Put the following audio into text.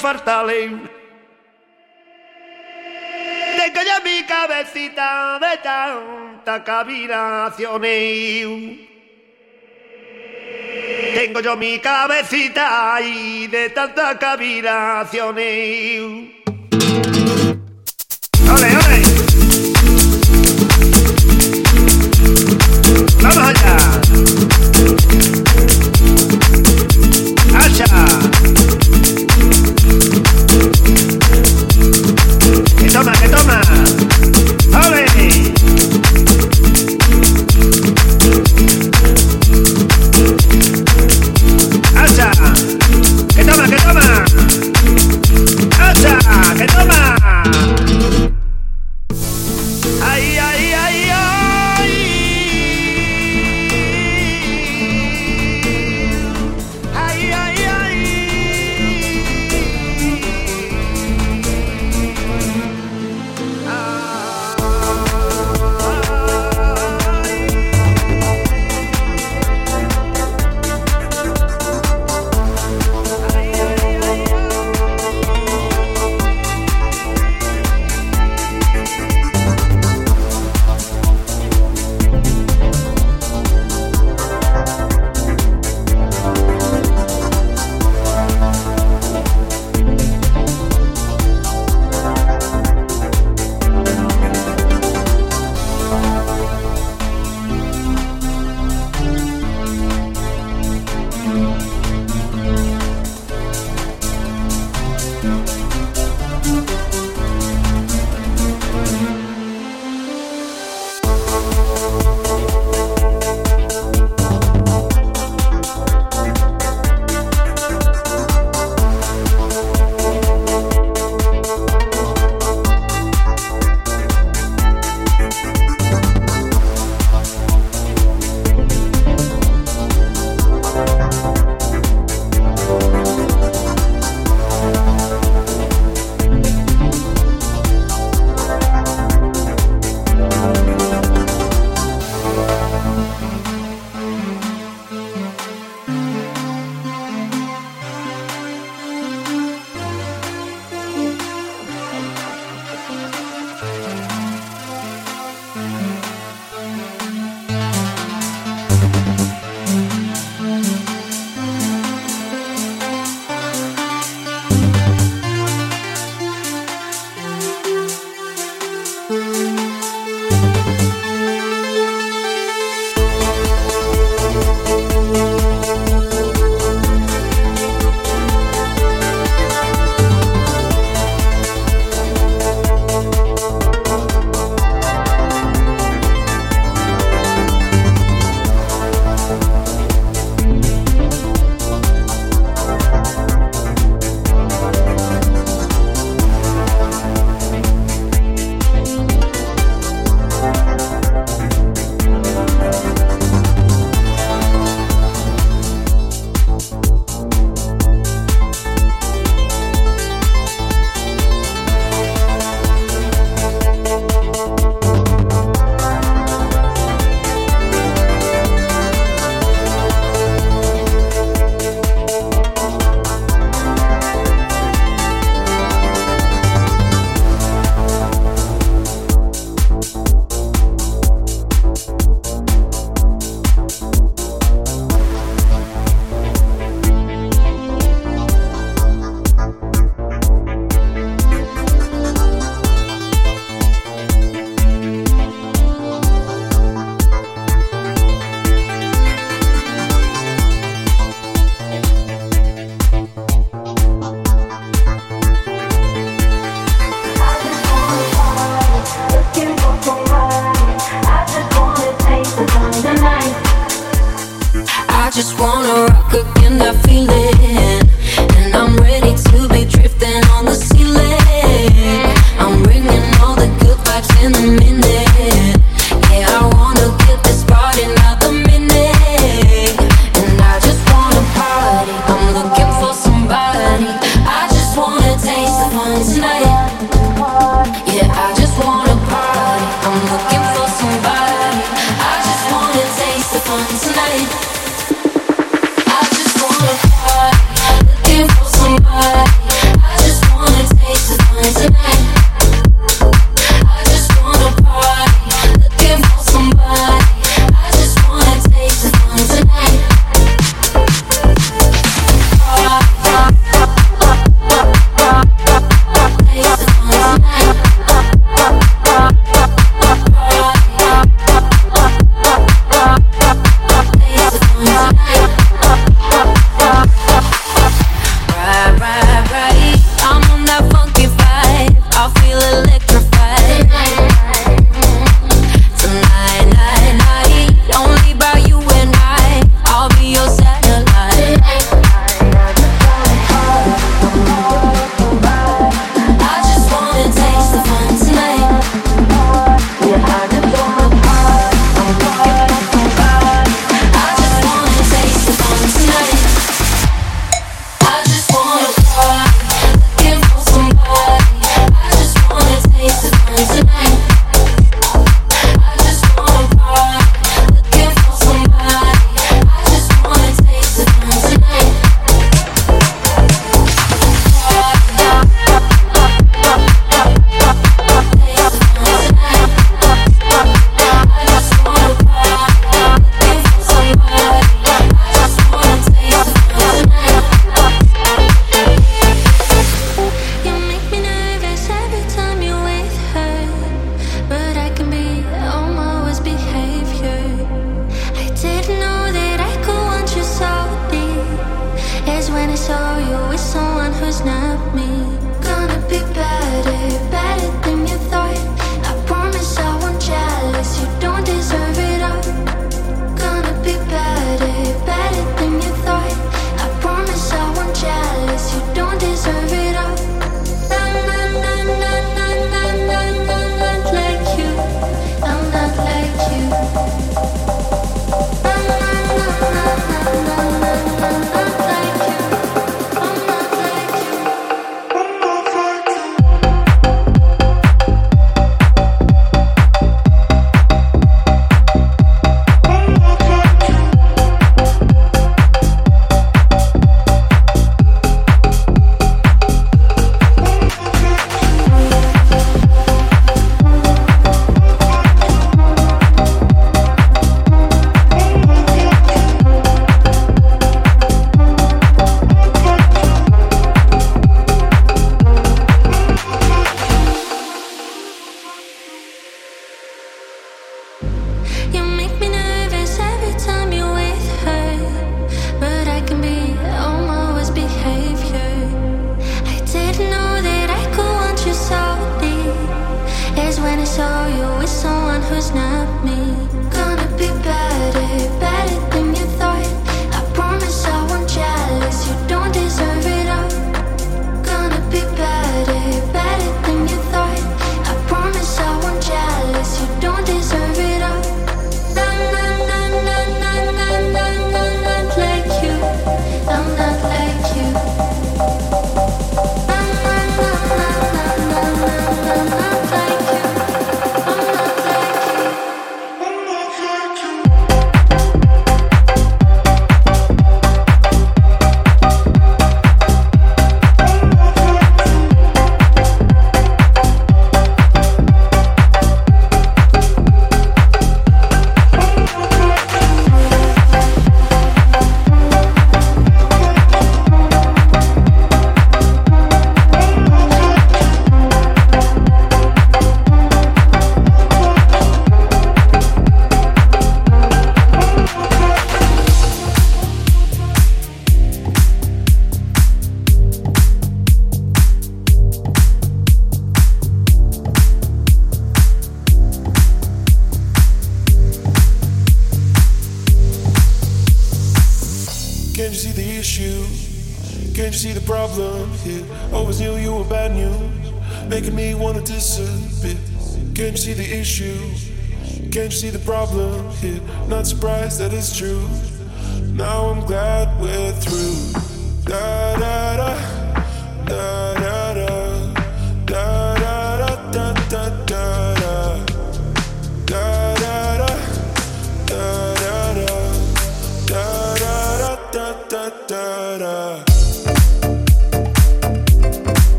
Tengo yo mi cabecita de tanta cavilación. Tengo yo mi cabecita y de tanta cavilaciones. in the middle